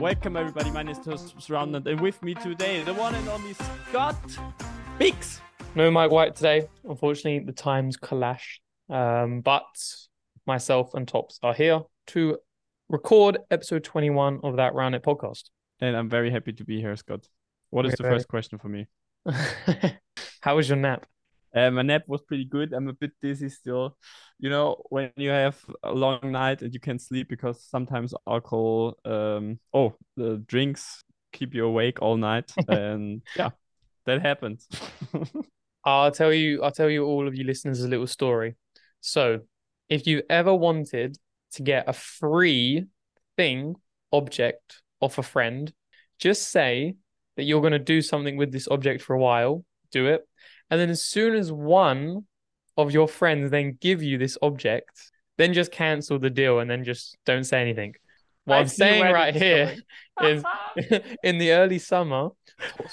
Welcome everybody, my name is Surrounded and with me today, the one and only Scott Biggs. No Mike White today. Unfortunately, the times clashed. Um, but myself and Tops are here to record episode 21 of that Roundnet podcast. And I'm very happy to be here, Scott. What is the first question for me? How was your nap? Uh, my nap was pretty good. I'm a bit dizzy still. You know, when you have a long night and you can't sleep because sometimes alcohol, um, oh, the drinks keep you awake all night. and yeah, that happens. I'll tell you, I'll tell you all of you listeners a little story. So, if you ever wanted to get a free thing, object off a friend, just say that you're going to do something with this object for a while, do it. And then as soon as one of your friends then give you this object, then just cancel the deal and then just don't say anything. What I am saying right here is in the early summer,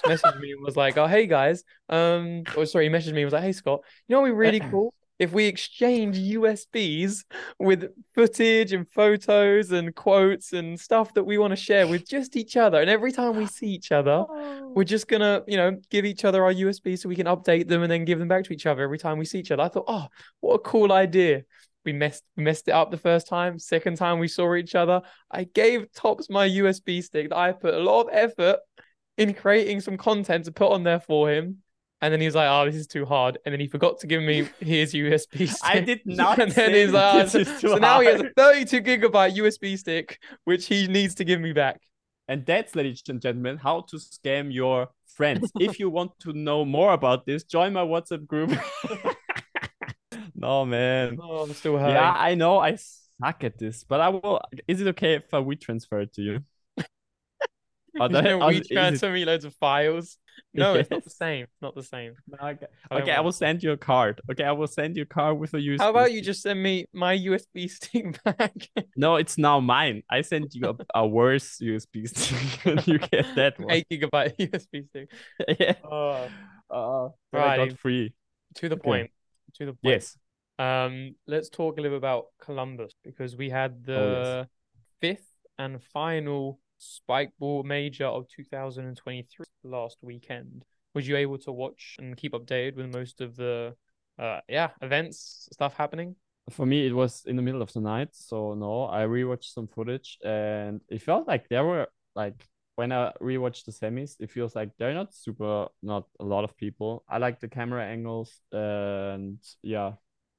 messaged me and was like, Oh, hey guys. Um, oh sorry, he messaged me and was like, Hey Scott, you know what would be really cool? If we exchange USBs with footage and photos and quotes and stuff that we want to share with just each other. And every time we see each other, oh. we're just gonna, you know, give each other our USBs so we can update them and then give them back to each other every time we see each other. I thought, oh, what a cool idea. We messed messed it up the first time. Second time we saw each other, I gave Tops my USB stick that I put a lot of effort in creating some content to put on there for him and then he was like, "Oh, this is too hard." And then he forgot to give me his USB stick. I did not. and then he's like, oh, so, so now he has a 32 gigabyte USB stick, which he needs to give me back. And that's, ladies and gentlemen, how to scam your friends. if you want to know more about this, join my WhatsApp group. no, man. Oh, I'm still hurting. Yeah, I know I suck at this, but I will. Is it okay if I we transfer it to you? Are there, we transfer me loads of files. No, yes. it's not the same. Not the same. Okay, I, okay, I will send you a card. Okay, I will send you a card with a USB. How about you just send me my USB stick back? no, it's now mine. I sent you a, a worse USB stick. you get that one. Eight gigabyte USB stick. yeah. Uh, uh, right. I got free. To the okay. point. To the point. Yes. Um, let's talk a little about Columbus because we had the oh, yes. fifth and final Spikeball Major of 2023 last weekend. Was you able to watch and keep updated with most of the uh yeah events stuff happening? For me, it was in the middle of the night, so no. I rewatched some footage, and it felt like there were like when I rewatched the semis, it feels like they're not super, not a lot of people. I like the camera angles, and yeah,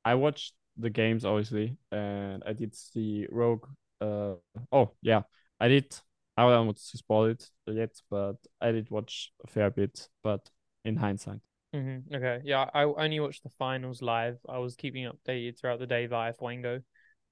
I watched the games obviously, and I did see Rogue. Uh oh yeah, I did I don't want to spoil it yet, but I did watch a fair bit, but in hindsight. Mm-hmm. Okay, yeah, I only watched the finals live. I was keeping updated throughout the day via Fwango,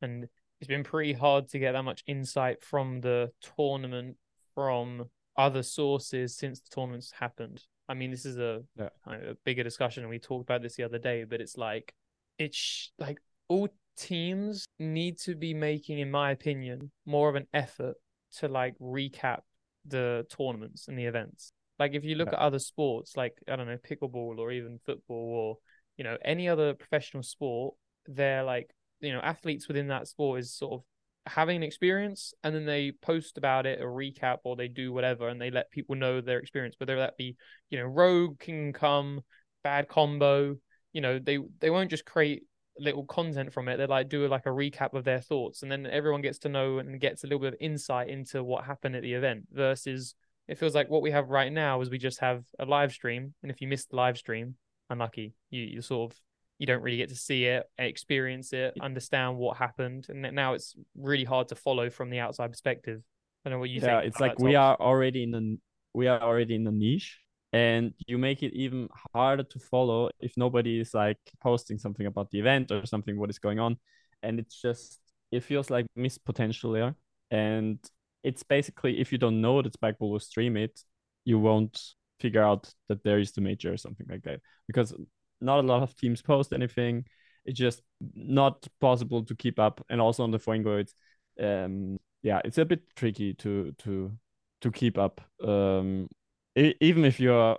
and it's been pretty hard to get that much insight from the tournament from other sources since the tournaments happened. I mean, this is a, yeah. a bigger discussion, and we talked about this the other day. But it's like it's like all teams need to be making, in my opinion, more of an effort to like recap the tournaments and the events. Like if you look yeah. at other sports, like I don't know, pickleball or even football or you know any other professional sport, they're like you know athletes within that sport is sort of having an experience and then they post about it a recap or they do whatever and they let people know their experience whether that be you know rogue can come bad combo you know they they won't just create little content from it. They like do like a recap of their thoughts, and then everyone gets to know and gets a little bit of insight into what happened at the event. Versus, it feels like what we have right now is we just have a live stream, and if you miss the live stream, unlucky. You you sort of you don't really get to see it, experience it, understand what happened, and now it's really hard to follow from the outside perspective. I don't know what you yeah, think. it's like we are already in the we are already in the niche and you make it even harder to follow if nobody is like posting something about the event or something what is going on. And it's just it feels like missed potential there and it's basically if you don't know that Spikeball stream it you won't figure out that there is the major or something like that. Because not a lot of teams post anything. It's just not possible to keep up. And also on the Fwango it's um yeah it's a bit tricky to to to keep up um even if you're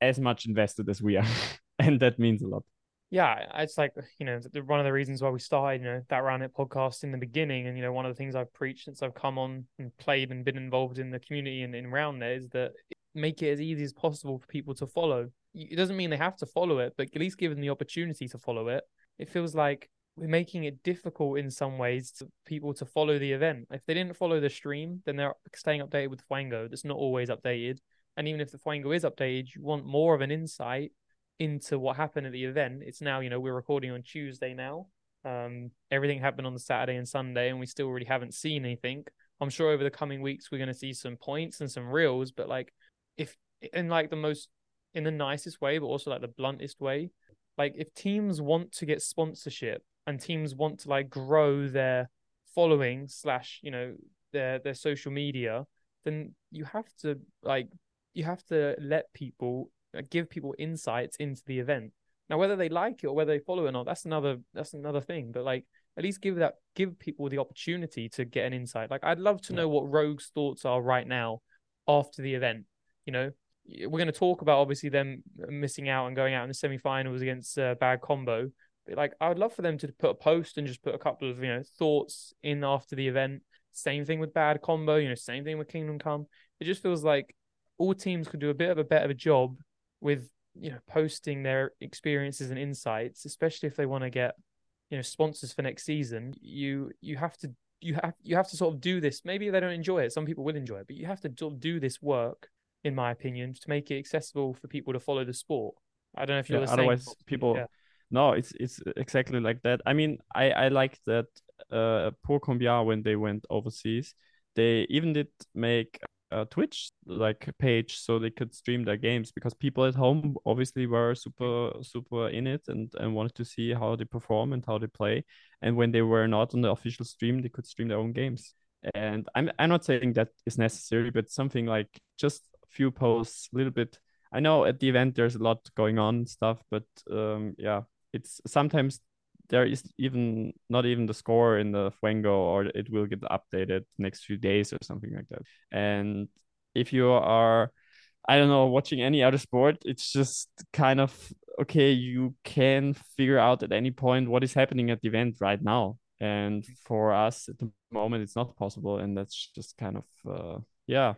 as much invested as we are and that means a lot yeah, it's like you know one of the reasons why we started, you know, that Roundnet podcast in the beginning, and you know one of the things I've preached since I've come on and played and been involved in the community and in Roundnet is that make it as easy as possible for people to follow. It doesn't mean they have to follow it, but at least give them the opportunity to follow it. It feels like we're making it difficult in some ways to people to follow the event. If they didn't follow the stream, then they're staying updated with Fwango. That's not always updated. And even if the Fwango is updated, you want more of an insight into what happened at the event. It's now, you know, we're recording on Tuesday now. Um, everything happened on the Saturday and Sunday, and we still really haven't seen anything. I'm sure over the coming weeks we're going to see some points and some reels, but like if in like the most in the nicest way, but also like the bluntest way, like if teams want to get sponsorship and teams want to like grow their following slash you know their their social media, then you have to like you have to let people uh, give people insights into the event. Now, whether they like it or whether they follow it or not, that's another that's another thing. But like, at least give that give people the opportunity to get an insight. Like, I'd love to know what Rogue's thoughts are right now after the event. You know, we're going to talk about obviously them missing out and going out in the semi-finals against uh, Bad Combo. But like, I would love for them to put a post and just put a couple of you know thoughts in after the event. Same thing with Bad Combo. You know, same thing with Kingdom Come. It just feels like all teams could do a bit of a better job with you know posting their experiences and insights, especially if they want to get you know sponsors for next season. You you have to you have you have to sort of do this. Maybe they don't enjoy it. Some people will enjoy it, but you have to sort of do this work, in my opinion, to make it accessible for people to follow the sport. I don't know if you're yeah, otherwise same. people. Yeah. No, it's it's exactly like that. I mean, I I like that. Uh, Pour Combien when they went overseas, they even did make a Twitch like page so they could stream their games because people at home obviously were super super in it and and wanted to see how they perform and how they play. And when they were not on the official stream they could stream their own games. And I'm I'm not saying that is necessary but something like just a few posts a little bit. I know at the event there's a lot going on stuff but um yeah it's sometimes there is even not even the score in the Fwango, or it will get updated next few days or something like that. And if you are, I don't know, watching any other sport, it's just kind of okay. You can figure out at any point what is happening at the event right now. And for us at the moment, it's not possible, and that's just kind of uh, yeah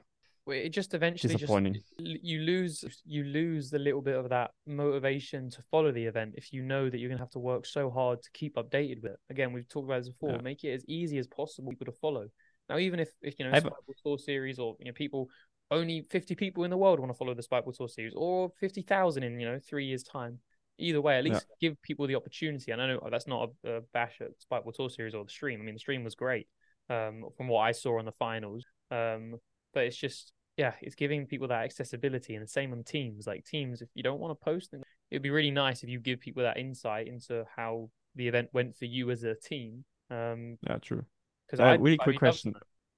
it just eventually. Just, you lose you lose the little bit of that motivation to follow the event if you know that you're gonna have to work so hard to keep updated with it. Again, we've talked about this before. Yeah. Make it as easy as possible people to follow. Now, even if, if you know Spikeball Tour series or you know people only 50 people in the world want to follow the Spikeball Tour series or 50,000 in you know three years time. Either way, at least yeah. give people the opportunity. And I know that's not a, a bash at Spikeball Tour series or the stream. I mean, the stream was great um, from what I saw on the finals. Um, but it's just yeah, it's giving people that accessibility and the same on teams. Like teams, if you don't want to post, it would be really nice if you give people that insight into how the event went for you as a team. Um, yeah, true. Because uh, really quick question: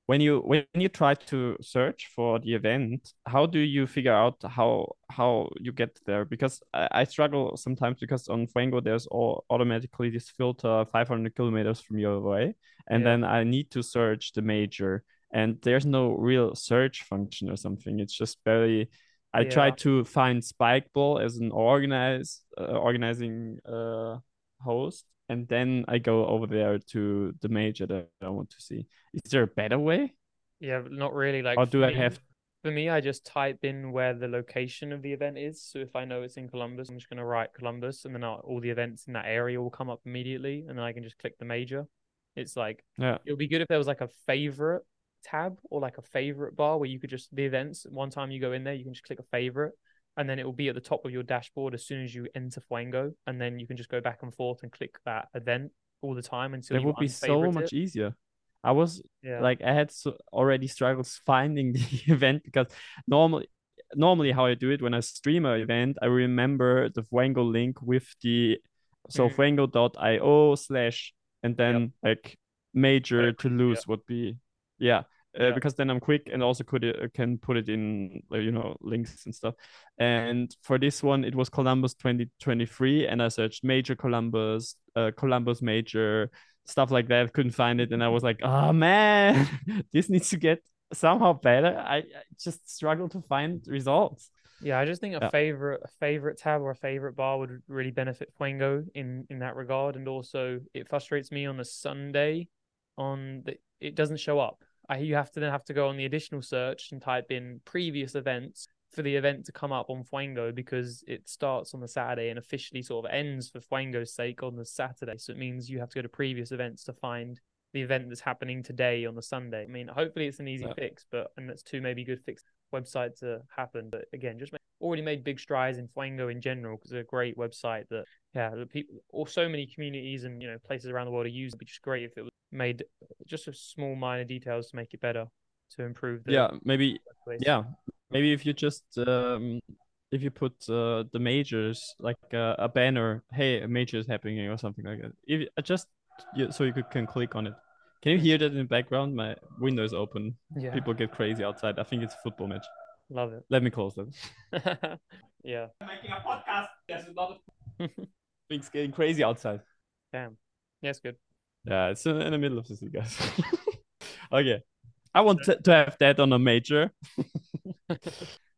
when you when you try to search for the event, how do you figure out how how you get there? Because I, I struggle sometimes because on Fwango there's all automatically this filter 500 kilometers from your way, and yeah. then I need to search the major and there's no real search function or something. It's just barely. I yeah. tried to find Spikeball as an organize uh, organizing uh, host, and then I go over there to the major that I want to see. Is there a better way? Yeah, not really. Like, or do me, I have? For me, I just type in where the location of the event is. So if I know it's in Columbus, I'm just going to write Columbus, and then I'll, all the events in that area will come up immediately, and then I can just click the major. It's like yeah, it would be good if there was like a favorite tab or like a favorite bar where you could just the events. One time you go in there, you can just click a favorite, and then it will be at the top of your dashboard as soon as you enter Fwango, and then you can just go back and forth and click that event all the time until it would be so much it. easier. I was yeah. like, I had so already struggles finding the event because normally, normally how I do it when I stream an event, I remember the Fwango link with the so mm-hmm. fwango.io slash and then yep. like major to lose yeah. would be yeah uh, because then I'm quick and also could uh, can put it in uh, you know links and stuff. And for this one, it was Columbus 2023, and I searched major Columbus, uh, Columbus major stuff like that. Couldn't find it, and I was like, oh man, this needs to get somehow better. I, I just struggle to find results. Yeah, I just think a Yeah. favorite a favorite tab or a favorite bar would really benefit Fwango in in that regard, and also it frustrates me on the Sunday on the it doesn't show up. I you have to then have to go on the additional search and type in previous events for the event to come up on Fwango because it starts on the Saturday and officially sort of ends for Fwango's sake on the Saturday. So it means you have to go to previous events to find the event that's happening today on the Sunday. I mean, hopefully it's an easy Yeah. fix, but and that's two maybe good fix website to happen. But again, just ma- already made big strides in Fwango in general because it's a great website that yeah, the people or so many communities and you know places around the world are using. It'd be just great if it was made just a small minor details to make it better to improve the Yeah, maybe place. yeah, maybe if you just um if you put uh, the majors like uh, a banner, hey, a major is happening or something like that. If uh, just you, so you could, can click on it. Can you hear that in the background? My window is open. yeah, People get crazy outside. I think it's a football match. Love it. Let me close them. yeah, I'm making a podcast. There's a lot of things getting crazy outside. damn, yeah, it's good. Yeah, it's in in the middle of the sea, guys. okay. I want to to have that on a major. Yeah.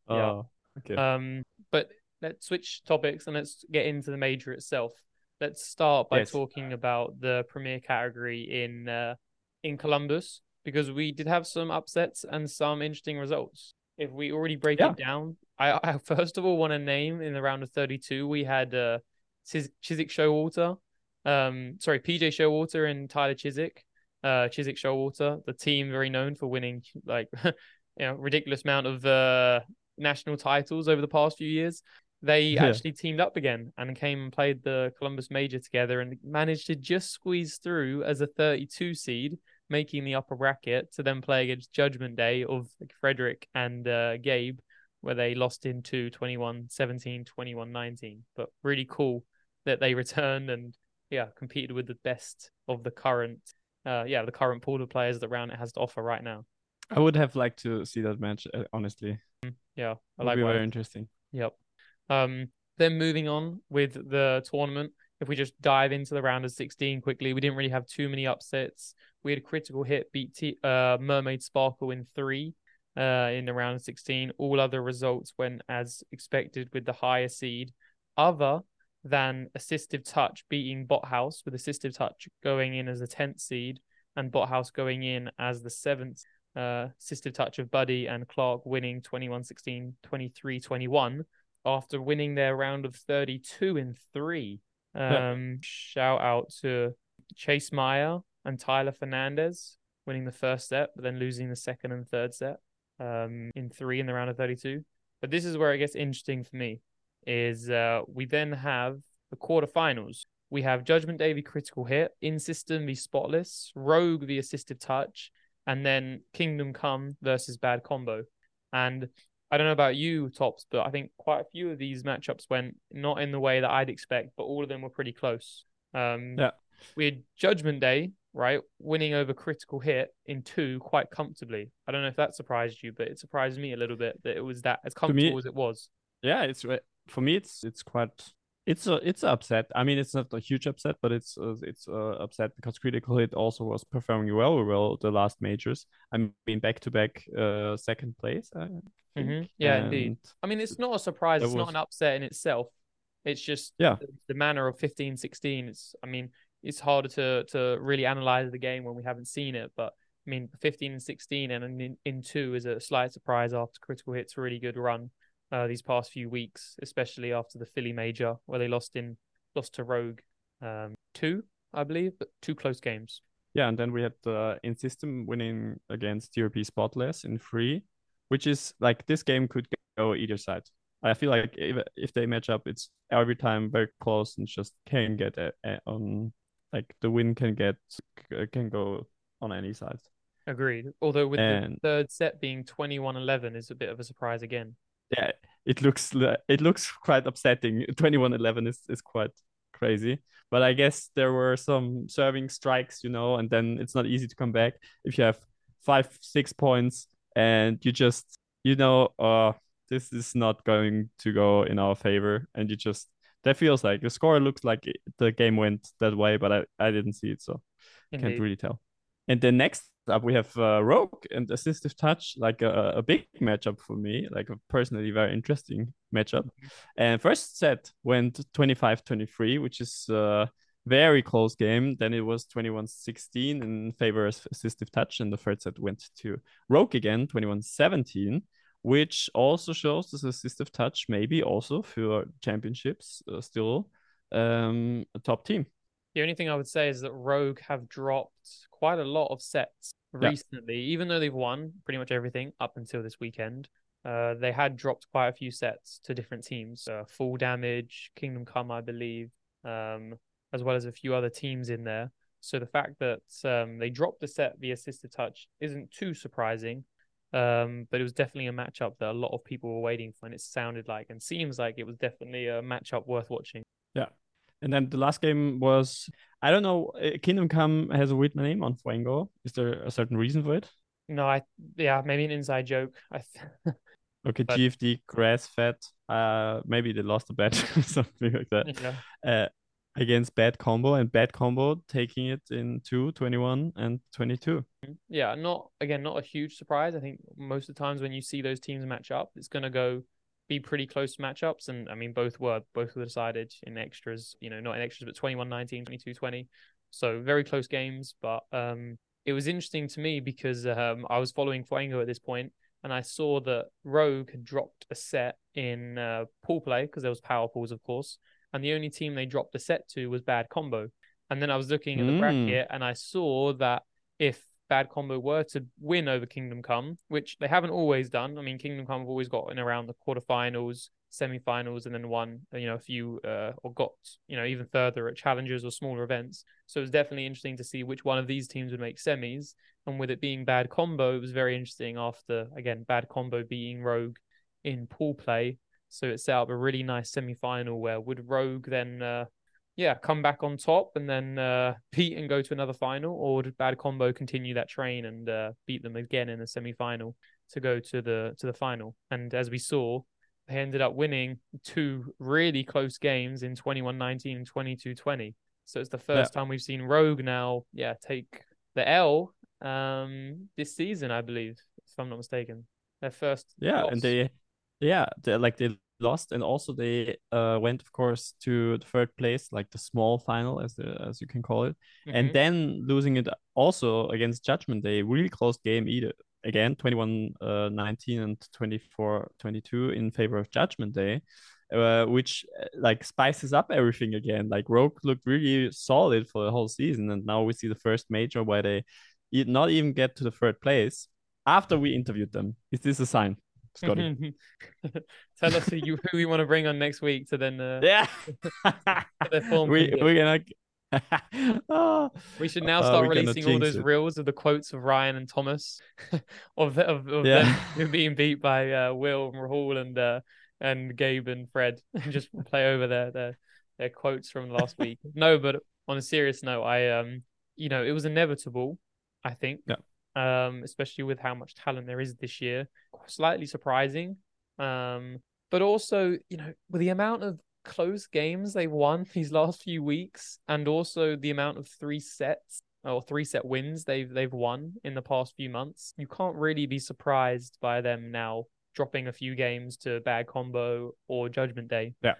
Oh, okay. Um, but let's switch topics and let's get into the major itself. Let's start by Yes. talking about the premier category in uh, in Columbus because we did have some upsets and some interesting results. If we already break Yeah. it down, I, I first of all want to name in the round of 32 we had uh, Chiz- Chiswick Showalter, um, sorry PJ Showalter and Tyler Chiswick. Uh, Chiswick Showalter, the team very known for winning like you know ridiculous amount of uh national titles over the past few years. They Yeah. actually teamed up again and came and played the Columbus Major together and managed to just squeeze through as a 32 seed, making the upper bracket to then play against Judgment Day of Frederick and uh, Gabe, where they lost in two 21 17, 21 19. But really cool that they returned and yeah, competed with the best of the current. Uh, yeah, the current pool of players that Roundnet has to offer right now. I would have liked to see that match, uh, honestly. Yeah, I Would like be very interesting. Yep. Um, then moving on with the tournament, if we just dive into the round of 16 quickly, we didn't really have too many upsets. We had a critical hit beat T- uh, Mermaid Sparkle in three uh, in the round of 16. All other results went as expected with the higher seed, other than Assistive Touch beating Bot House, with Assistive Touch going in as the 10th seed and Bot House going in as the seventh uh, assistive touch of Buddy and Clark winning 21 16, 23 21 after winning their round of 32 in three. Um, shout out to Chase Meyer and Tyler Fernandez winning the first set, but then losing the second and third set um, in three in the round of 32. But this is where it gets interesting for me is uh, we then have the quarterfinals. We have Judgment Day v Critical Hit, In System v Spotless, Rogue v Assistive Touch, and then Kingdom Come versus Bad Combo. And I don't know about you, Tops, but I think quite a few of these matchups went not in the way that I'd expect, but all of them were pretty close. Um, Yeah. We had Judgment Day, right, winning over Critical Hit in two quite comfortably. I don't know if that surprised you, but it surprised me a little bit that it was that as me- comfortable as it was. Yeah, it's for me. It's it's quite. It's a it's a upset. I mean, it's not a huge upset, but it's uh, it's uh, upset because Critical Hit also was performing well, well the last majors. I mean, back to back, uh, second place. Mhm. Yeah, indeed. I mean, it's not a surprise. It's not an upset in itself. It's just Yeah. the, the manner of 15 16. It's, I mean, it's harder to, to really analyze the game when we haven't seen it. But I mean, 15 and 16 and in, in two is a slight surprise after Critical Hit's really good run uh, these past few weeks, especially after the Philly major where they lost in lost to Rogue um, two, I believe, but two close games. Yeah, and then we had the in system winning against TRP Spotless in three, which is like this game could go either side. I feel like if, if they match up, it's every time very close and just can get a, a- on like the win can get can go on any side. Agreed. Although with the third set being 21 11 is a bit of a surprise again. Yeah, it looks it looks quite upsetting. 21-11 is is quite crazy. But I guess there were some serving strikes, you know, and then it's not easy to come back if you have five, six points and you just, you know, uh, this is not going to go in our favor. And you just, that feels like the score looks like the game went that way, but I, I didn't see it, so can't really tell. And the next up we have uh, Rogue and Assistive Touch, like a, a big matchup for me, like a personally very interesting matchup. Mm-hmm. And first set went 25-23, which is a very close game. Then it was 21-16 in favor of Assistive Touch, and the third set went to Rogue again, 21-17 which also shows this assistive touch maybe also for championships uh, still um, a top team. The only thing I would say is that Rogue have dropped quite a lot of sets recently, yeah. even though they've won pretty much everything up until this weekend. Uh, they had dropped quite a few sets to different teams. Uh, Full Damage, Kingdom Come, I believe, um, as well as a few other teams in there. So the fact that um, they dropped the set via assistive touch isn't too surprising. Um, but it was definitely a matchup that a lot of people were waiting for, and it sounded like and seems like it was definitely a matchup worth watching. Yeah. And then the last game was I don't know. Uh, Kingdom Come has a weird name on Fwango. Is there a certain reason for it? No, I yeah, maybe an inside joke. I th- okay, but... GFD grass fed. Uh, maybe they lost a bet, or something like that. Yeah. Uh, against Bad Combo and Bad Combo taking it in 2, 21 and 22. Yeah, not again, not a huge surprise. I think most of the times when you see those teams match up, it's going to go be pretty close matchups. And I mean, both were both were decided in extras, you know, not in extras, but 21 19, 22 20. So very close games. But um, it was interesting to me because um, I was following Fwango at this point and I saw that Rogue had dropped a set in uh, pool play because there was power pools, of course and the only team they dropped a set to was Bad Combo. And then I was looking at the mm. bracket and I saw that if Bad Combo were to win over Kingdom Come, which they haven't always done. I mean, Kingdom Come have always got in around the quarterfinals, semifinals, and then won, you know, a few uh, or got, you know, even further at challenges or smaller events. So it was definitely interesting to see which one of these teams would make semis. And with it being Bad Combo, it was very interesting after again Bad Combo beating Rogue in pool play so it set up a really nice semi final where would Rogue then, uh, yeah, come back on top and then uh, beat and go to another final, or would Bad Combo continue that train and uh, beat them again in the semi final to go to the to the final? And as we saw, they ended up winning two really close games in 21-19 and 22-20. So it's the first yeah. time we've seen Rogue now, yeah, take the L um this season, I believe, if I'm not mistaken. Their first Yeah, loss. and they yeah, they like they lost, and also they uh, went, of course, to the third place, like the small final, as the as you can call it, mm-hmm. and then losing it also against Judgment Day, really close game either again 21 uh, 19 and 24 22 in favor of Judgment Day. Uh, which uh, like spices up everything again. Like Rogue looked really solid for the whole season, and now we see the first major where they not even get to the third place after we interviewed them. Is this a sign? Scotty. Tell us who you who we want to bring on next week to then uh, yeah we we're gonna oh, we should now uh, start uh, releasing all those it. reels of the quotes of Ryan and Thomas of, of, of yeah. them being beat by uh, Will and Rahul and uh, and Gabe and Fred and just play over their their their quotes from last week. no, but on a serious note, I um you know it was inevitable. I think yeah um, especially with how much talent there is this year. Slightly surprising. Um, but also, you know, with the amount of close games they've won these last few weeks, and also the amount of three sets or three set wins they've they've won in the past few months, you can't really be surprised by them now dropping a few games to bad combo or judgment day. Yeah.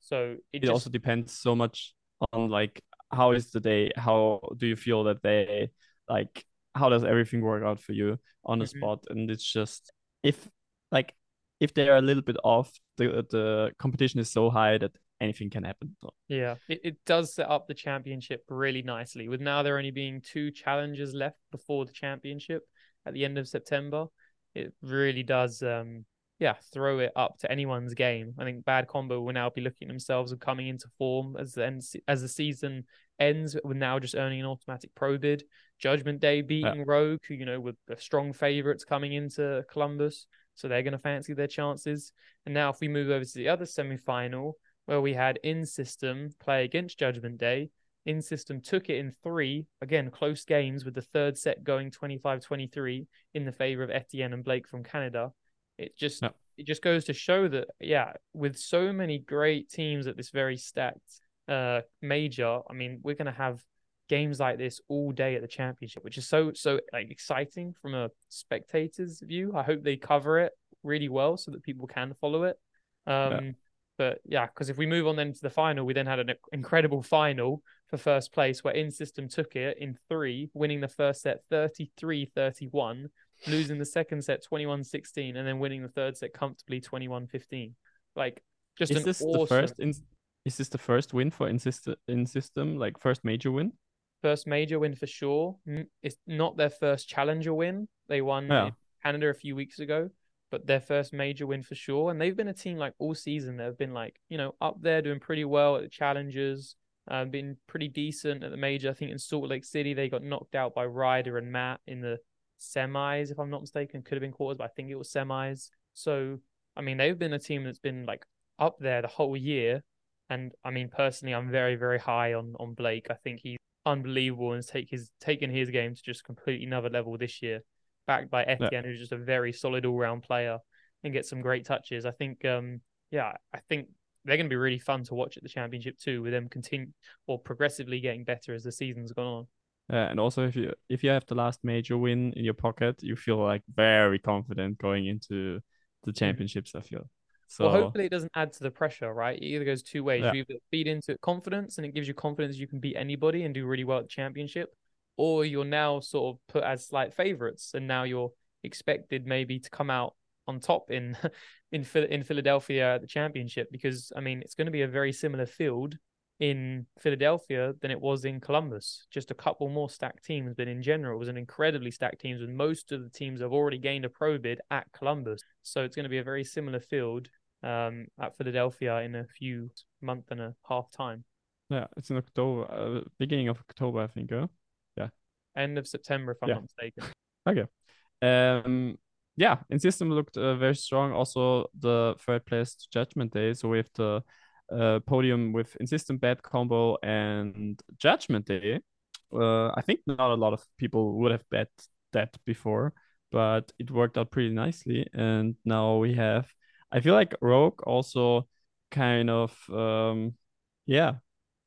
So it, it just... also depends so much on like how is the day, how do you feel that they like how does everything work out for you on the mm-hmm. spot and it's just if like if they're a little bit off the the competition is so high that anything can happen yeah it, it does set up the championship really nicely with now there only being two challenges left before the championship at the end of september it really does um yeah, throw it up to anyone's game. I think Bad Combo will now be looking at themselves and coming into form as the end, as the season ends. We're now just earning an automatic pro bid. Judgment Day beating yeah. Rogue, who you know were strong favourites coming into Columbus, so they're going to fancy their chances. And now, if we move over to the other semi-final, where we had In System play against Judgment Day, In System took it in three. Again, close games with the third set going 25-23 in the favour of Etienne and Blake from Canada. It just it just goes to show that yeah, with so many great teams at this very stacked uh major, I mean, we're gonna have games like this all day at the championship, which is so so like exciting from a spectator's view. I hope they cover it really well so that people can follow it. Um, yeah. But yeah, because if we move on then to the final, we then had an incredible final for first place where In System took it in three, winning the first set 33 31, losing the second set 21 16, and then winning the third set comfortably 21 15. Like, just is this awesome... the first? In- is this the first win for In System? In System, like first major win? First major win for sure. It's not their first challenger win. They won yeah. Canada a few weeks ago, but their first major win for sure. And they've been a team like all season. They've been like you know up there doing pretty well at the challengers. Uh, been pretty decent at the major. I think in Salt Lake City they got knocked out by Ryder and Matt in the semis, if I'm not mistaken. Could have been quarters, but I think it was semis. So I mean, they've been a team that's been like up there the whole year. And I mean, personally, I'm very, very high on on Blake. I think he's unbelievable and has take his taken his game to just completely another level this year. Backed by Etienne, yeah. who's just a very solid all round player and get some great touches. I think, um, yeah, I think they're going to be really fun to watch at the championship too, with them continue or progressively getting better as the season's gone on. Uh, and also, if you if you have the last major win in your pocket, you feel like very confident going into the mm-hmm. championships. I feel. So well, hopefully it doesn't add to the pressure, right? It either goes two ways. Yeah. You either feed into confidence and it gives you confidence you can beat anybody and do really well at the championship, or you're now sort of put as slight favorites and now you're expected maybe to come out on top in in in Philadelphia at the championship because I mean it's going to be a very similar field in Philadelphia than it was in Columbus. Just a couple more stacked teams, but in general, it was an incredibly stacked teams, and most of the teams have already gained a pro bid at Columbus. So it's going to be a very similar field um, at Philadelphia in a few month and a half time. Yeah, it's in October, uh, beginning of October, I think. Yeah, end of September, if I'm yeah. not mistaken. Okay. Um, yeah, in system looked uh, very strong. Also, the third place Judgment Day. So we have the uh, podium with In System Bad Combo and Judgment Day. Uh, I think not a lot of people would have bet that before, but it worked out pretty nicely. And now we have I feel like Rogue also kind of um yeah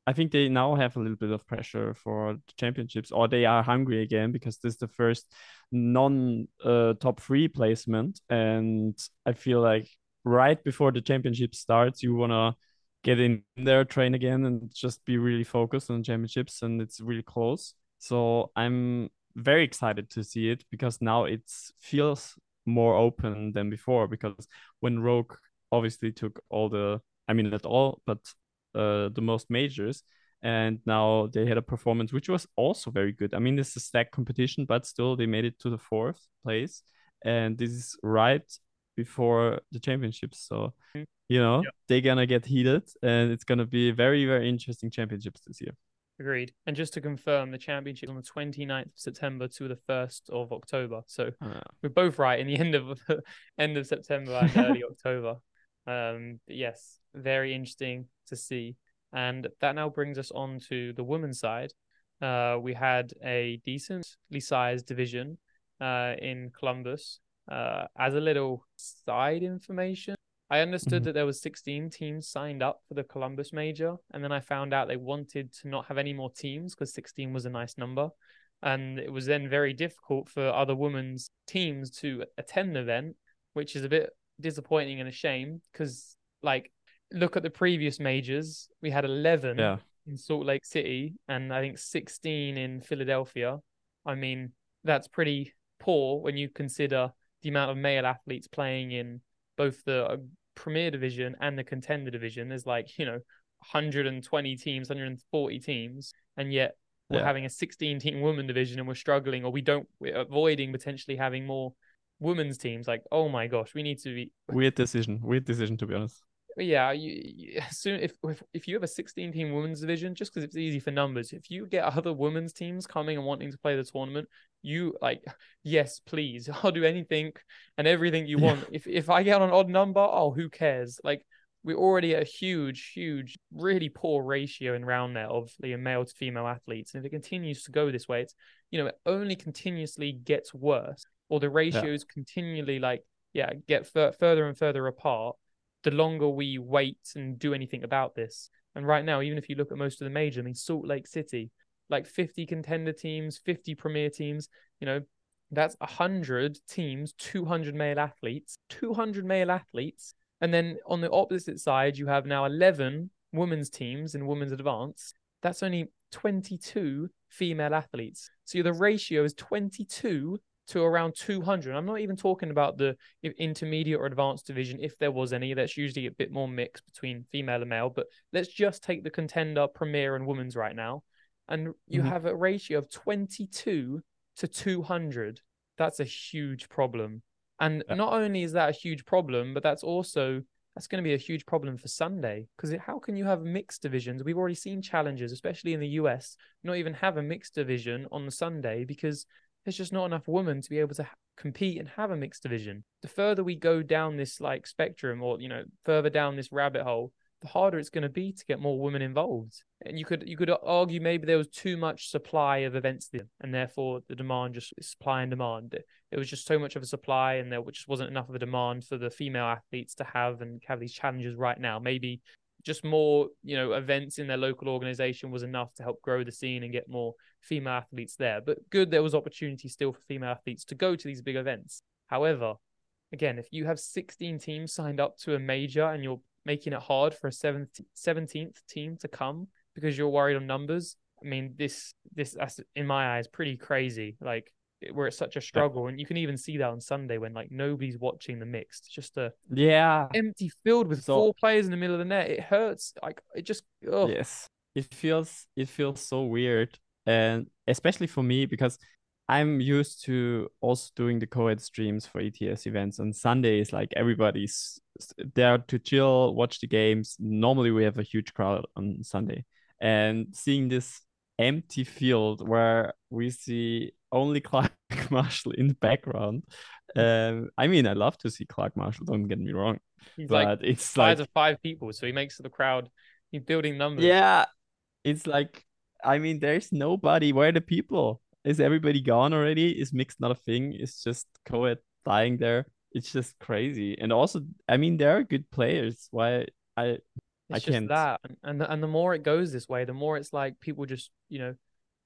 I think they now have a little bit of pressure for the championships, or they are hungry again because this is the first non uh, top three placement, and I feel like right before the championship starts, you wanna get in there, train again, and just be really focused on championships, and it's really close. So I'm very excited to see it because now it feels more open than before because when Rogue obviously took all the I mean not all but uh, the most majors and now they had a performance which was also very good. I mean it's a stack competition but still they made it to the fourth place and this is right before the championships so you know yep. they're gonna get heated and it's gonna be very very interesting championships this year. Agreed. And just to confirm, the championship on the 29th of September to the 1st of October. So oh, we're both right in the end of end of September and early October. Um, yes, very interesting to see. And that now brings us on to the women's side. Uh, we had a decently sized division uh, in Columbus. Uh, as a little side information, I understood mm-hmm. that there was 16 teams signed up for the Columbus major, and then I found out they wanted to not have any more teams because 16 was a nice number, and it was then very difficult for other women's teams to attend the event, which is a bit disappointing and a shame because like look at the previous majors, we had 11 yeah. in Salt Lake City and I think 16 in Philadelphia. I mean, that's pretty poor when you consider the amount of male athletes playing in both the uh, Premier Division and the Contender Division. There's like you know 120 teams, 140 teams, and yet we're yeah. having a 16 team women division and we're struggling, or we don't, we're avoiding potentially having more women's teams. Like, oh my gosh, we need to be weird decision, weird decision to be honest yeah, you, you, soon if, if if you have a 16 team women's division, just because it's easy for numbers, if you get other women's teams coming and wanting to play the tournament, you like, yes, please, I'll do anything and everything you want. Yeah. If if I get on an odd number, oh, who cares? Like we're already at a huge, huge, really poor ratio in round net of the male to female athletes, and if it continues to go this way, it's you know it only continuously gets worse, or the ratios yeah. continually like yeah get f- further and further apart the longer we wait and do anything about this. And right now, even if you look at most of the major, I mean, Salt Lake City, like 50 contender teams, 50 premier teams, you know, that's 100 teams, 200 male athletes, 200 male athletes. And then on the opposite side, you have now 11 women's teams in women's advance. That's only 22 female athletes. So the ratio is 22 to around 200. I'm not even talking about the intermediate or advanced division, if there was any. That's usually a bit more mixed between female and male. But let's just take the contender, premier, and women's right now. And you mm-hmm. have a ratio of 22 to 200. That's a huge problem. And yeah. not only is that a huge problem, but that's also that's going to be a huge problem for Sunday because how can you have mixed divisions? We've already seen challenges, especially in the US, not even have a mixed division on the Sunday because there's just not enough women to be able to compete and have a mixed division. The further we go down this like spectrum or you know further down this rabbit hole, the harder it's going to be to get more women involved. And you could you could argue maybe there was too much supply of events there, and therefore the demand just supply and demand. It was just so much of a supply, and there just wasn't enough of a demand for the female athletes to have and have these challenges right now. Maybe just more you know events in their local organization was enough to help grow the scene and get more female athletes there. But good, there was opportunity still for female athletes to go to these big events. However, again, if you have 16 teams signed up to a major and you're making it hard for a 17th team to come because you're worried on numbers. I mean, this this in my eyes pretty crazy. Like where it's such a struggle, and you can even see that on Sunday when like nobody's watching the mixed. just a yeah empty field with so, four players in the middle of the net. It hurts. Like it just ugh. yes, it feels it feels so weird, and especially for me because I'm used to also doing the co-ed streams for ETS events on Sundays. Like everybody's there to chill, watch the games. Normally we have a huge crowd on Sunday, and seeing this empty field where we see only Clark Marshall in the background. Um, I mean, I love to see Clark Marshall. Don't get me wrong, He's but like it's size like of five people, so he makes the crowd. He's building numbers. Yeah, it's like I mean, there's nobody. Where are the people? Is everybody gone already? Is mixed not a thing? It's just co-ed dying there. It's just crazy. And also, I mean, there are good players. Why I it's I can't that. And the, and the more it goes this way, the more it's like people just you know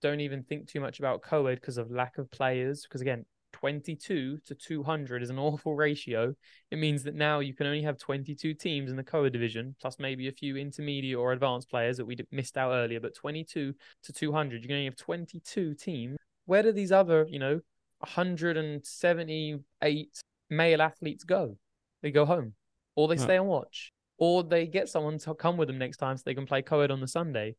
don't even think too much about co-ed because of lack of players. Because again, 22 to 200 is an awful ratio. It means that now you can only have 22 teams in the co-ed division, plus maybe a few intermediate or advanced players that we missed out earlier. But 22 to 200, you can only have 22 teams where do these other, you know, 178 male athletes go? They go home, or they stay and watch, or they get someone to come with them next time so they can play co-ed on the Sunday.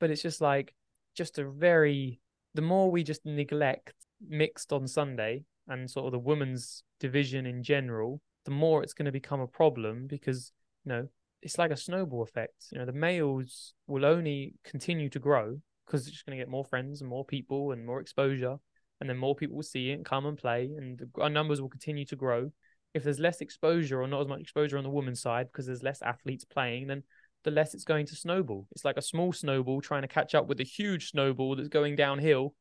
But it's just like, just a very. The more we just neglect mixed on Sunday and sort of the women's division in general, the more it's going to become a problem because you know it's like a snowball effect. You know, the males will only continue to grow because it's just going to get more friends and more people and more exposure. And then more people will see it and come and play, and our numbers will continue to grow. If there's less exposure or not as much exposure on the women's side because there's less athletes playing, then the less it's going to snowball. It's like a small snowball trying to catch up with a huge snowball that's going downhill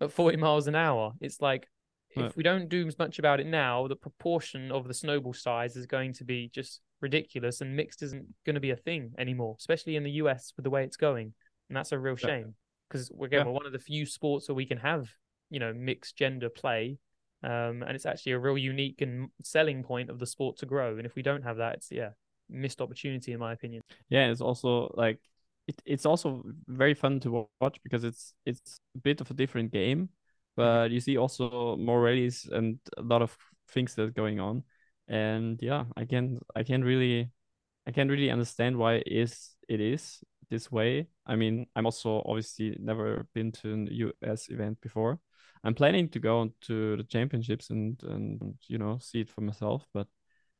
at 40 miles an hour. It's like if we don't do as much about it now, the proportion of the snowball size is going to be just ridiculous, and mixed isn't going to be a thing anymore, especially in the US with the way it's going. And that's a real shame because again, yeah. we're one of the few sports where we can have you know mixed gender play, um, and it's actually a real unique and selling point of the sport to grow. And if we don't have that, it's yeah missed opportunity in my opinion. Yeah, it's also like it, it's also very fun to watch because it's it's a bit of a different game, mm-hmm. but you see also more rallies and a lot of things that are going on. And yeah, I can I can't really I can't really understand why it is it is this way. I mean, I'm also obviously never been to an US event before. I'm planning to go to the championships and and you know see it for myself, but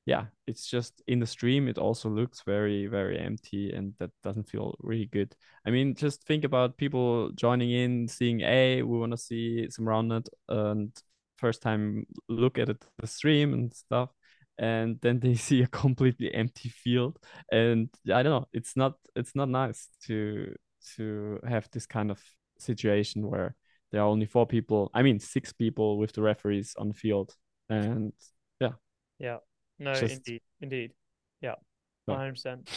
yeah, it's just in the stream. It also looks very very empty, and that doesn't feel really good. I mean, just think about people joining in, seeing, "Hey, we want to see some roundnet," and first time look at it, the stream and stuff and then they see a completely empty field and i don't know it's not it's not nice to to have this kind of situation where there are only four people i mean six people with the referees on the field and yeah yeah no Just... indeed indeed yeah 100%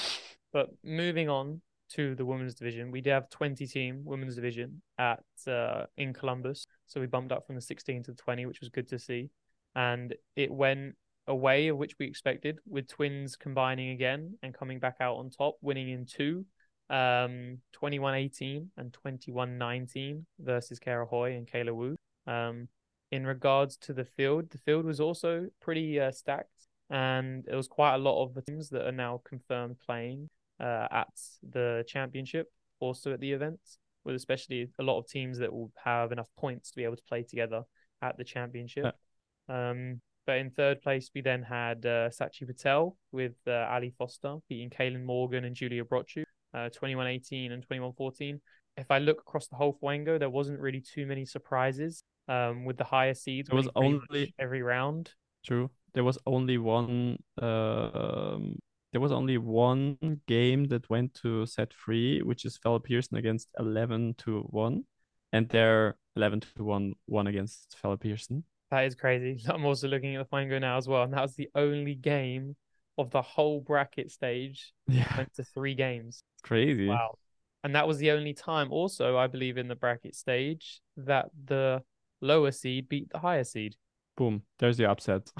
but moving on to the women's division. We did have 20 team women's division at uh, in Columbus, so we bumped up from the 16 to the 20, which was good to see. And it went away of which we expected, with Twinz combining again and coming back out on top, winning in two, um, 21-18 and 21-19 versus Kara Hoy and Kayla Wu. Um, in regards to the field, the field was also pretty uh, stacked, and it was quite a lot of the teams that are now confirmed playing uh, at the championship, also at the events, with especially a lot of teams that will have enough points to be able to play together at the championship. Um, but in third place, we then had uh, Sachi Patel with uh, Ali Foster beating Kaylin Morgan and Julia Brochu, uh, 21-18 and 21-14. If I look across the whole Fwango, there wasn't really too many surprises. Um, with the higher seeds, it was only every round. True. There was only one. Um, there was only one game that went to set three, which is Fella Pearson against eleven to one, and they're eleven to one one against Fella Pearson. That is crazy. I'm also looking at the Fwango now as well, and that was the only game of the whole bracket stage. Yeah, went to three games. Crazy. Wow. And that was the only time, also, I believe, in the bracket stage that the lower seed beat the higher seed. Boom. There's the upset.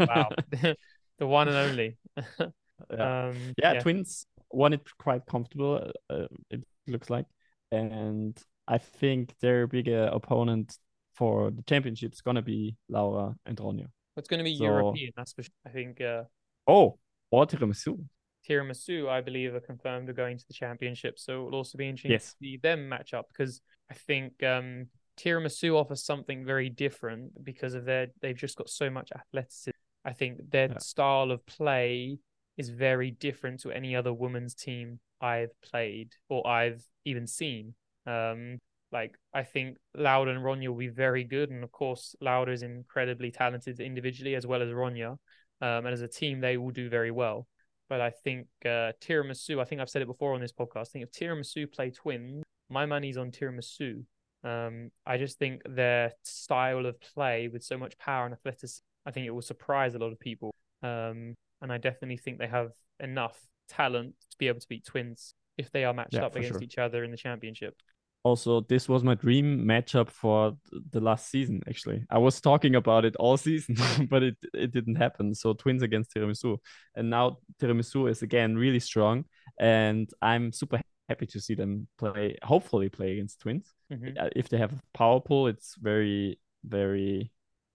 wow. the one and only. yeah. Um, yeah, yeah, Twinz won it quite comfortable, uh, it looks like. And I think their bigger opponent for the championship is going to be Laura and Ronja. It's going to be so... European, that's for sure. I think. Uh... Oh, or Tiramisu. Tiramisu, I believe, are confirmed are going to the championship. So it will also be interesting yes. to see them match up because I think um, Tiramisu offers something very different because of their they've just got so much athleticism. I think their yeah. style of play is very different to any other women's team I've played or I've even seen. Um, like I think Lauda and Ronja will be very good, and of course Lauda is incredibly talented individually as well as Ronja, um, and as a team they will do very well. But I think uh, Tiramisu, I think I've said it before on this podcast. I think if Tiramisu play Twinz, my money's on Tiramisu. Um, I just think their style of play with so much power and athleticism, I think it will surprise a lot of people. Um, and I definitely think they have enough talent to be able to beat Twinz if they are matched yeah, up against sure. each other in the championship also this was my dream matchup for the last season actually i was talking about it all season but it it didn't happen so Twinz against tiramisu and now tiramisu is again really strong and i'm super happy to see them play hopefully play against Twinz mm-hmm. if they have a power pool it's very very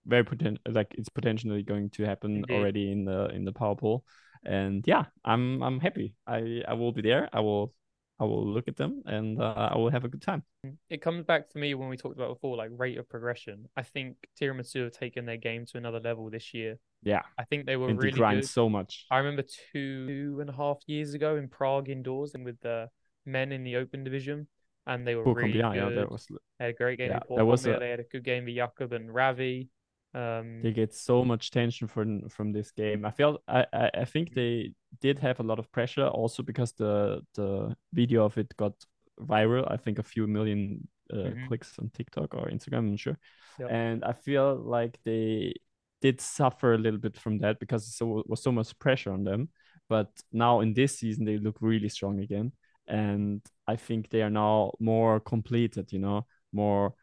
very potent like it's potentially going to happen Indeed. already in the in the power pool and yeah i'm i'm happy i i will be there i will I will look at them and uh, I will have a good time. It comes back for me when we talked about before, like rate of progression. I think Tiramisu have taken their game to another level this year. Yeah, I think they were and really grind good. so much. I remember two, two and a half years ago in Prague indoors and with the men in the open division, and they were really good. Yeah, was... They had a great game. Yeah, that was a... They had a good game with Jakob and Ravi. Um, they get so much tension from from this game. I felt I, I, I think they did have a lot of pressure also because the the video of it got viral. I think a few million uh, mm-hmm. clicks on TikTok or Instagram. I'm sure, yep. and I feel like they did suffer a little bit from that because so was so much pressure on them. But now in this season they look really strong again, and I think they are now more completed. You know, more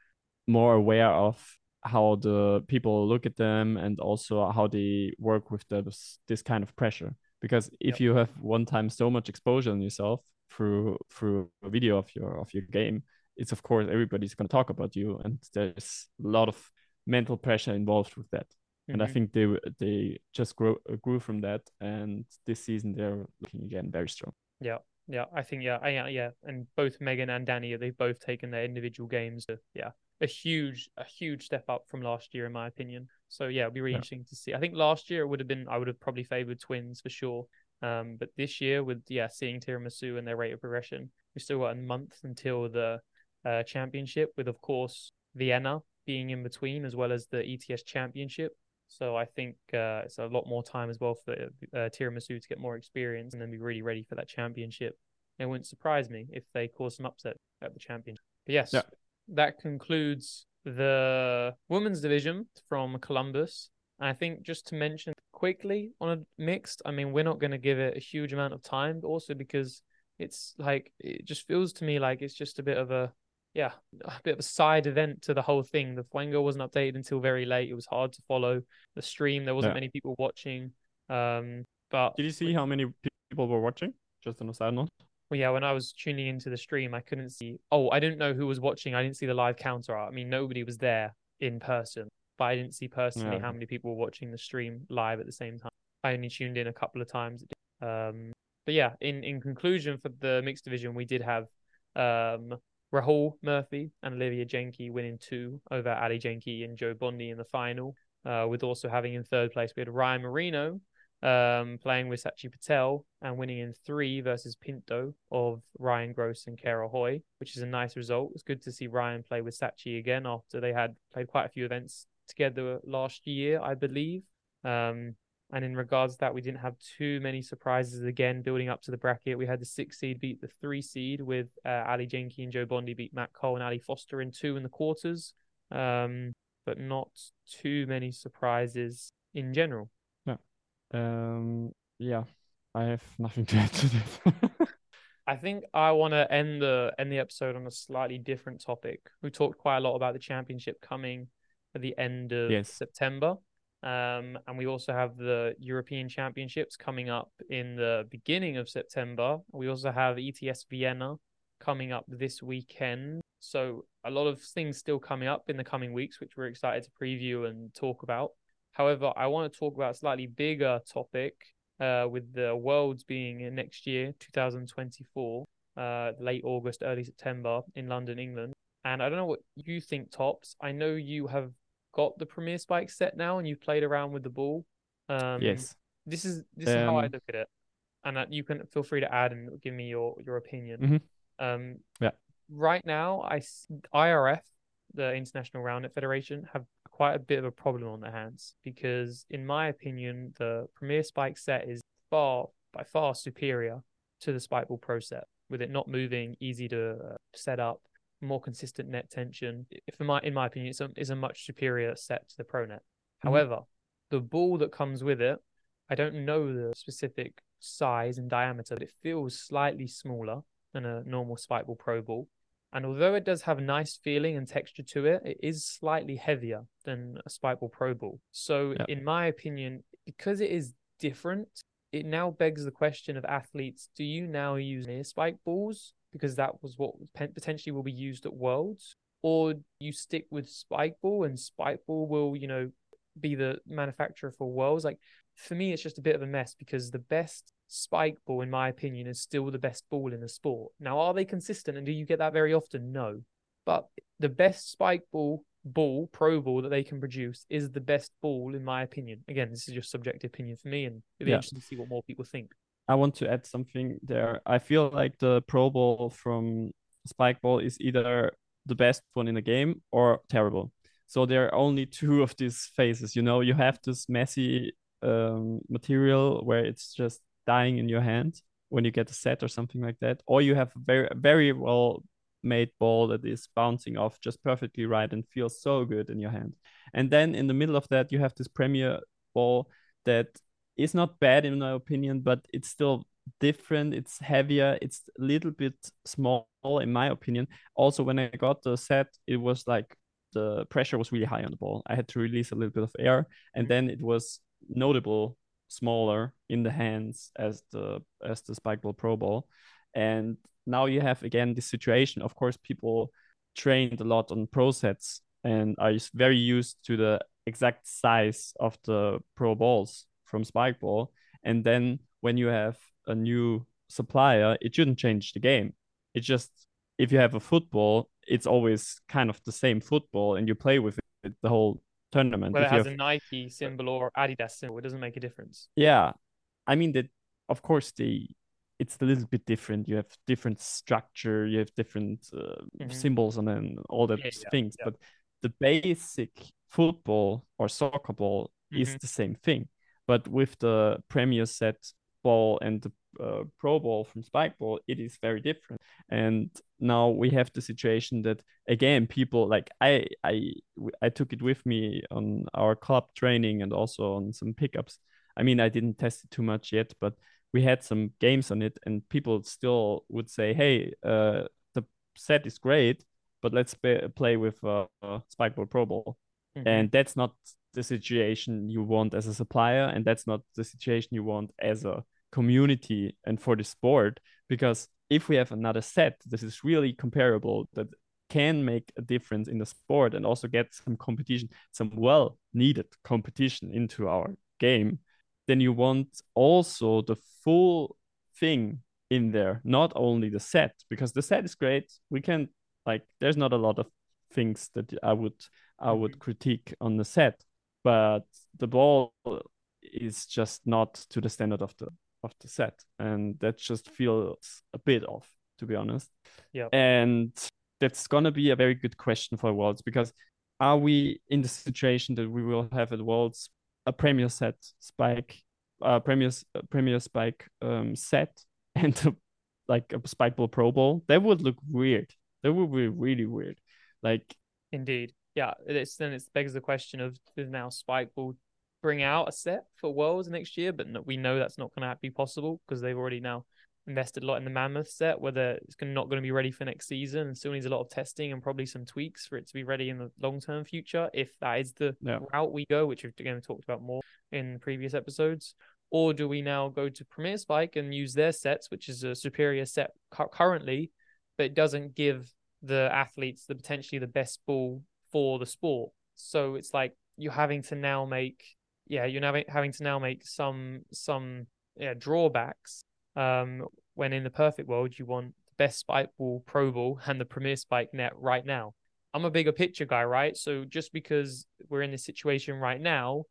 more aware of how the people look at them and also how they work with this this kind of pressure because if yep. you have one time so much exposure on yourself through through a video of your of your game it's of course everybody's going to talk about you and there's a lot of mental pressure involved with that mm-hmm. and i mm-hmm. think they they just grew grew from that and this season they're looking again very strong yeah yeah i think yeah yeah yeah and both megan and danny they've both taken their individual games to, yeah a huge a huge step up from last year in my opinion. So yeah, it'll be really yeah. interesting to see. I think last year it would have been I would have probably favored Twinz for sure. Um, but this year with yeah seeing tiramisu and their rate of progression, we've still got a month until the uh, championship, with of course Vienna being in between as well as the ETS championship. So I think uh, it's a lot more time as well for uh, tiramisu to get more experience and then be really ready for that championship. It wouldn't surprise me if they cause some upset at the championship. But yes, yeah that concludes the women's division from Columbus. I think just to mention quickly on a mixed, I mean, we're not going to give it a huge amount of time, but also because It's like it just feels to me like it's just a bit of a yeah, a bit of a side event to the whole thing. The Fwango wasn't updated until very late. It was hard to follow the stream. There wasn't Yeah. many people watching. Um, but Did you see how many people were watching? Just on a side note. well, yeah, when I was tuning into the stream, I couldn't see. Oh, I didn't know who was watching. I didn't see the live counter. I mean, nobody was there in person, but I didn't see personally Yeah. how many people were watching the stream live at the same time. I only tuned in a couple of times. Um, but yeah, in in conclusion for the mixed division, we did have um Rahul Murphy and Olivia Jenke winning two over Ali Jenke and Joe Bondi in the final. Uh, with also having in third place, we had Ryan Marino um, playing with Sachi Patel and winning in three versus Pinto of Ryan Gross and Kara Hoy, which is a nice result. It's good to see Ryan play with Sachi again after they had played quite a few events together last year, I believe. Um, and in regards to that, we didn't have too many surprises again building up to the bracket. We had the six seed beat the three seed with uh, Ali Jenke and Joe Bondi beat Matt Cole and Ali Foster in two in the quarters. Um, but not too many surprises in general. Um, yeah, I have nothing to add to this. I think I want to end the end the episode on a slightly different topic. We talked quite a lot about the championship coming at the end of Yes. September, um, and we also have the European Championships coming up in the beginning of September. We also have ETS Vienna coming up this weekend. So a lot of things still coming up in the coming weeks, which we're excited to preview and talk about. However, I want to talk about a slightly bigger topic uh, with the Worlds being next year, 2024, uh, late August, early September in London, England. And I don't know what you think, Tops. I know you have got the Premier Spike set now and you've played around with the ball. Um, yes. This is this is how I Um, look at it, and you can feel free to add and give me your your opinion. Mhm. Um, Yeah. Right now, i IRF, the International Roundnet Federation, have quite a bit of a problem on their hands because, in my opinion, the Premier Spike set is far by far superior to the Spikeball Pro set, with it not moving, easy to uh, set up, more consistent net tension. If in my in my opinion, it's a, is a much superior set to the Pro Net. Mm-hmm. However, the ball that comes with it, I don't know the specific size and diameter, but it feels slightly smaller than a normal Spikeball Pro ball. And although it does have a nice feeling and texture to it, it is slightly heavier than a Spikeball Pro ball. So, Yeah. in my opinion, because it is different, it now begs the question of athletes do you now use near spike balls because that was what potentially will be used at Worlds? Or you stick with Spikeball and Spikeball will, you know, be the manufacturer for Worlds? Like, for me, it's just a bit of a mess because the best spike ball, in my opinion, is still the best ball in the sport. Now, are they consistent and do you get that very often? No. But the best spike ball, ball, pro ball that they can produce is the best ball, in my opinion. Again, this is just subjective opinion for me, and it'll be Yeah. interesting to see what more people think. I want to add something there. I feel like the Pro Ball from Spike Ball is either the best one in the game or terrible. So there are only two of these phases. You know, you have this messy um, material where it's just dying in your hand when you get a set or something like that, or you have a very very well made ball that is bouncing off just perfectly right and feels so good in your hand. And then in the middle of that, you have this Premier ball that is not bad in my opinion, but it's still different. It's heavier. It's a little bit small in my opinion. Also, when I got the set, it was like the pressure was really high on the ball. I had to release a little bit of air, and mm-hmm. then it was notable smaller in the hands as the as the spike ball pro ball. And now you have again this situation. Of course, people trained a lot on pro sets and are very used to the exact size of the pro balls from spike ball. And then when you have a new supplier, it shouldn't change the game. It just if you have a football, it's always kind of the same football and you play with it the whole tournament. Whether it has have- a Nike symbol or Adidas symbol, it doesn't make a difference. yeah, I mean that. Of course, the it's a little bit different. You have different structure. You have different uh, Mhm. symbols and then all that Yeah, yeah, things. yeah. But the basic football or soccer ball is Mhm. the same thing. But with the Premier set ball and the uh, Pro ball from Spike Ball, it is very different. And now we have the situation that again, people like I I I took it with me on our club training and also on some pickups. I mean, I didn't test it too much yet, but we had some games on it, and people still would say, "Hey, uh, the set is great, but let's be- play with uh, Spikeball Pro Ball," Mhm. and that's not the situation you want as a supplier, and that's not the situation you want as a community and for the sport. Because if we have another set that is really comparable, that can make a difference in the sport and also get some competition, some well needed competition into our game, then you want also the full thing in there, not only the set, because the set is great. We can like there's not a lot of things that I would I would mm-hmm. critique on the set, but the ball is just not to the standard of the of the set, and that just feels a bit off, to be honest. yeah And that's gonna be a very good question for Worlds because are we in the situation that we will have at Worlds a Premier set spike, uh, Premier uh, Premier spike um set and a, like a spike ball Pro Ball? That would look weird. That would be really weird. Like Indeed. Yeah. It's then it begs the question of now Spike will bring out a set for Worlds next year, but no, we know that's not going to be possible because they've already now invested a lot in the Mammoth set, whether it's not going to be ready for next season and still needs a lot of testing and probably some tweaks for it to be ready in the long term future, if that is the Yeah. route we go, which we've again talked about more in previous episodes. Or do we now go to Premier Spike and use their sets, which is a superior set cu- currently, but it doesn't give the athletes the potentially the best ball for the sport? So it's like you're having to now make, yeah, you're now having to now make some some yeah drawbacks um, when in the perfect world you want the best spike ball, pro ball, and the premier spike net right now. I'm a bigger picture guy, right? So just because we're in this situation right now,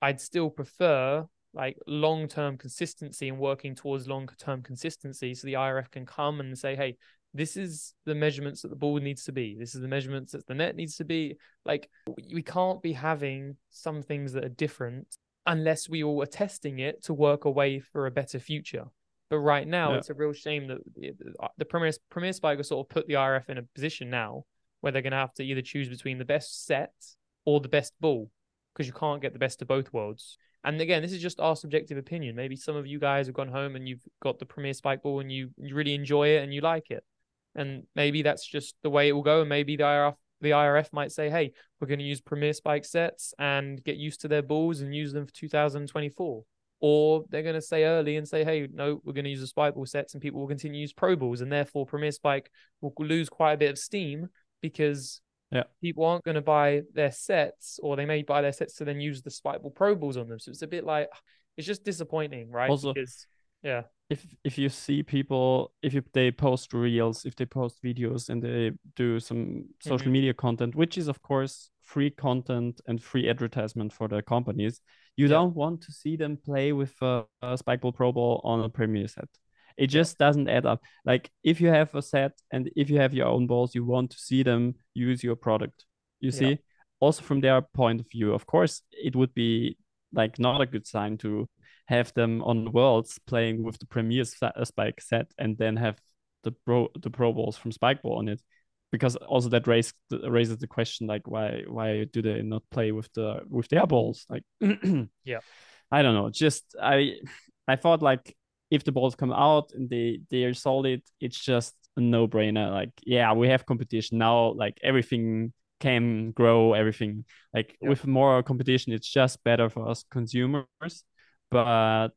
I'd still prefer like long term consistency and working towards long term consistency so the IRF can come and say, hey, this is the measurements that the ball needs to be. This is the measurements that the net needs to be. Like we- can't be having some things that are different unless we all are testing it to work away for a better future. But right now, Yeah. it's a real shame that the, the uh, Premier Premier Spike has sort of put the IRF in a position now where they're going to have to either choose between the best set or the best ball because you can't get the best of both worlds. And again, this is just our subjective opinion. Maybe some of you guys have gone home and you've got the Premier Spike ball and you, you really enjoy it and you like it. And maybe that's just the way it will go. And maybe the IRF the IRF might say, hey, we're going to use Premier Spike sets and get used to their balls and use them for 2024. Or they're going to say early and say, hey, no, we're going to use the Spike ball sets and people will continue to use Pro balls. And therefore, Premier Spike will lose quite a bit of steam because Yeah. people aren't going to buy their sets or they may buy their sets to then use the Spike ball Pro balls on them. So it's a bit like, it's just disappointing, right? Also- because, yeah. if if you see people if you, they post reels if they post videos and they do some social Mhm. media content which is of course free content and free advertisement for the companies you Yeah. don't want to see them play with a, a spikeball pro ball on a premier set it just doesn't add up like if you have a set and if you have your own balls you want to see them use your product you Yeah. see also from their point of view of course it would be like not a good sign to have them on worlds playing with the premier uh, spike set and then have the pro the pro balls from spikeball on it. Because also that raise, raises the question like why why do they not play with the with their balls? Like Yeah. i don't know. Just i i thought like if the balls come out and they they are solid it's just a no-brainer. Like yeah we have competition. Now like everything can grow everything. Like Yeah. with more competition it's just better for us consumers but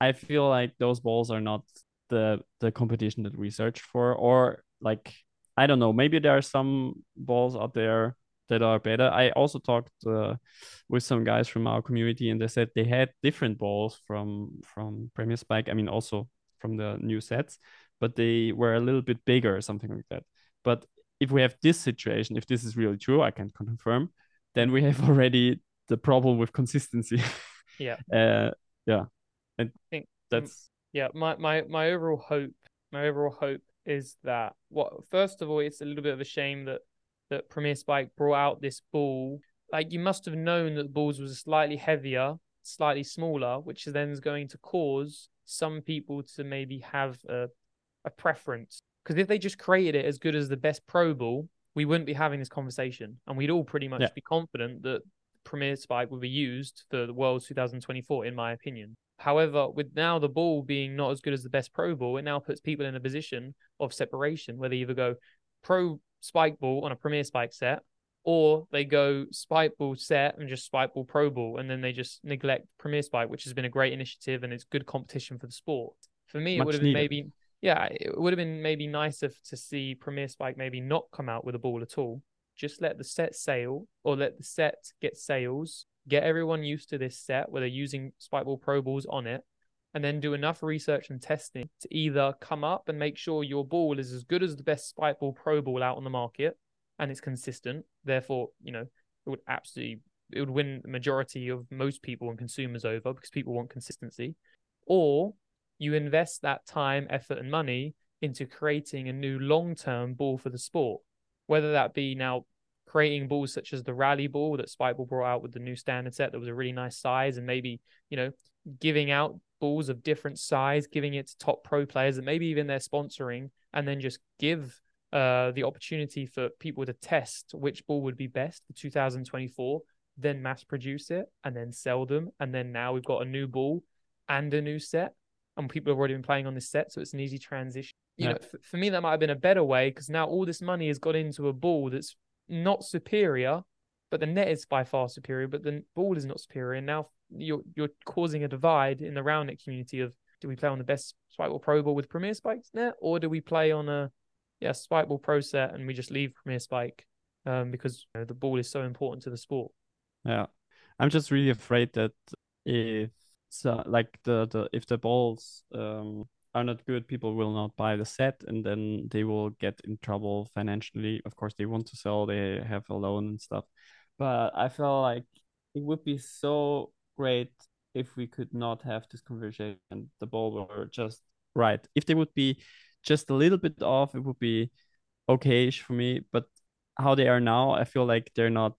I feel like those balls are not the the competition that we search for, or like I don't know, maybe there are some balls out there that are better. I also talked uh, with some guys from our community, and they said they had different balls from from Premier Spike. I mean, also from the new sets, but they were a little bit bigger or something like that. But if we have this situation, if this is really true, I can confirm, then we have already the problem with consistency. Yeah. uh, yeah. And I think- mm, that's yeah my my my overall hope my overall hope is that what first of all it's a little bit of a shame that that premier spike brought out this ball like you must have known that the balls was slightly heavier slightly smaller which is then is going to cause some people to maybe have a, a preference because if they just created it as good as the best pro ball we wouldn't be having this conversation and we'd all pretty much Yeah. be confident that premier spike will be used for the world 2024 in my opinion. However, with now the ball being not as good as the best pro ball, it now puts people in a position of separation where they either go pro spike ball on a premier spike set or they go spike ball set and just spike ball pro ball and then they just neglect premier spike which has been a great initiative and it's good competition for the sport. For me it would have been maybe yeah it would have been maybe nicer to see premier spike maybe not come out with a ball at all just let the set sail or let the set get sales get everyone used to this set where they're using Spikeball pro balls on it and then do enough research and testing to either come up and make sure your ball is as good as the best Spikeball pro ball out on the market and it's consistent. Therefore, you know, it would absolutely it would win the majority of most people and consumers over because people want consistency. Or you invest that time, effort, and money into creating a new long term ball for the sport. Whether that be now creating balls such as the rally ball that Spikeball brought out with the new standard set that was a really nice size, and maybe, you know, giving out balls of different size, giving it to top pro players that maybe even they're sponsoring, and then just give uh, the opportunity for people to test which ball would be best for 2024, then mass produce it and then sell them. And then now we've got a new ball and a new set, and people have already been playing on this set, so it's an easy transition. You know, for, for me, that might have been a better way because now all this money has got into a ball that's not superior, but the net is by far superior, but the ball is not superior. And now you're you're causing a divide in the round net community of do we play on the best spike Spikeball Pro Ball with Premier Spikes net, or do we play on a yeah spike Spikeball Pro set and we just leave Premier Spike um, because you know, the ball is so important to the sport. Yeah, I'm just really afraid that if so, like the the if the balls um are not good, people will not buy the set, and then they will get in trouble financially. Of course, they want to sell, they have a loan and stuff. But I feel like it would be so great if we could not have this conversation the ball were just right. If they would be just a little bit off, it would be okay-ish for me. But how they are now, I feel like they're not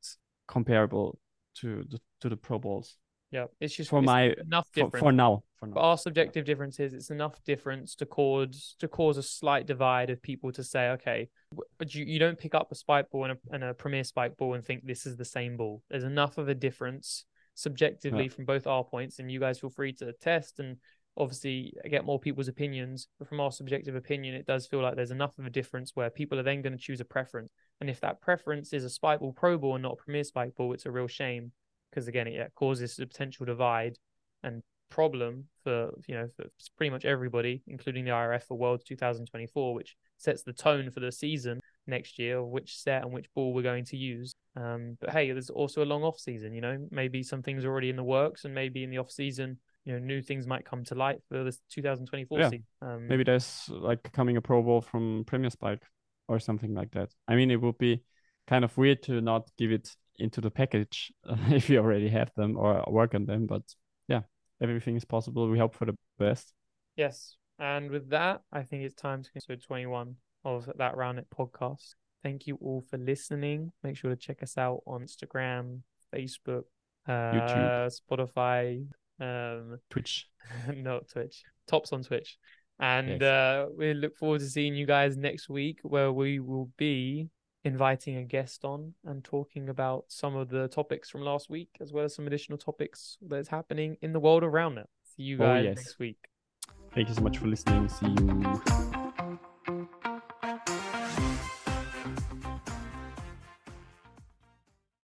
comparable to the to the Pro Balls. Yeah, it's just for it's my enough difference for, for, now. For now, for our subjective differences, it's enough difference to cause to cause a slight divide of people to say, okay, but you, you don't pick up a spike ball and a, and a premier spike ball and think this is the same ball. There's enough of a difference subjectively yeah. from both our points, and you guys feel free to test and obviously get more people's opinions. But from our subjective opinion, it does feel like there's enough of a difference where people are then going to choose a preference. And if that preference is a spike ball pro ball and not a premier spike ball, it's a real shame because again, it yeah, causes a potential divide and problem for you know for pretty much everybody, including the IRF for World 2024, which sets the tone for the season next year, which set and which ball we're going to use. Um, but hey, there's also a long off season. You know, maybe some things are already in the works, and maybe in the off season, you know, new things might come to light for this 2024 yeah. season. Um, maybe there's like coming a Pro Ball from Premier Spike or something like that. I mean, it would be kind of weird to not give it into the package if you already have them or work on them. But yeah, everything is possible. We hope for the best. Yes. And with that, I think it's time to episode 21 of that Roundnet podcast. Thank you all for listening. Make sure to check us out on Instagram, Facebook, uh, YouTube, Spotify, um, Twitch. not Twitch. Tops on Twitch. And yes. uh, we look forward to seeing you guys next week where we will be inviting a guest on and talking about some of the topics from last week, as well as some additional topics that's happening in the world around it. See you oh, guys oh, yes. next week. Thank you so much for listening. See you.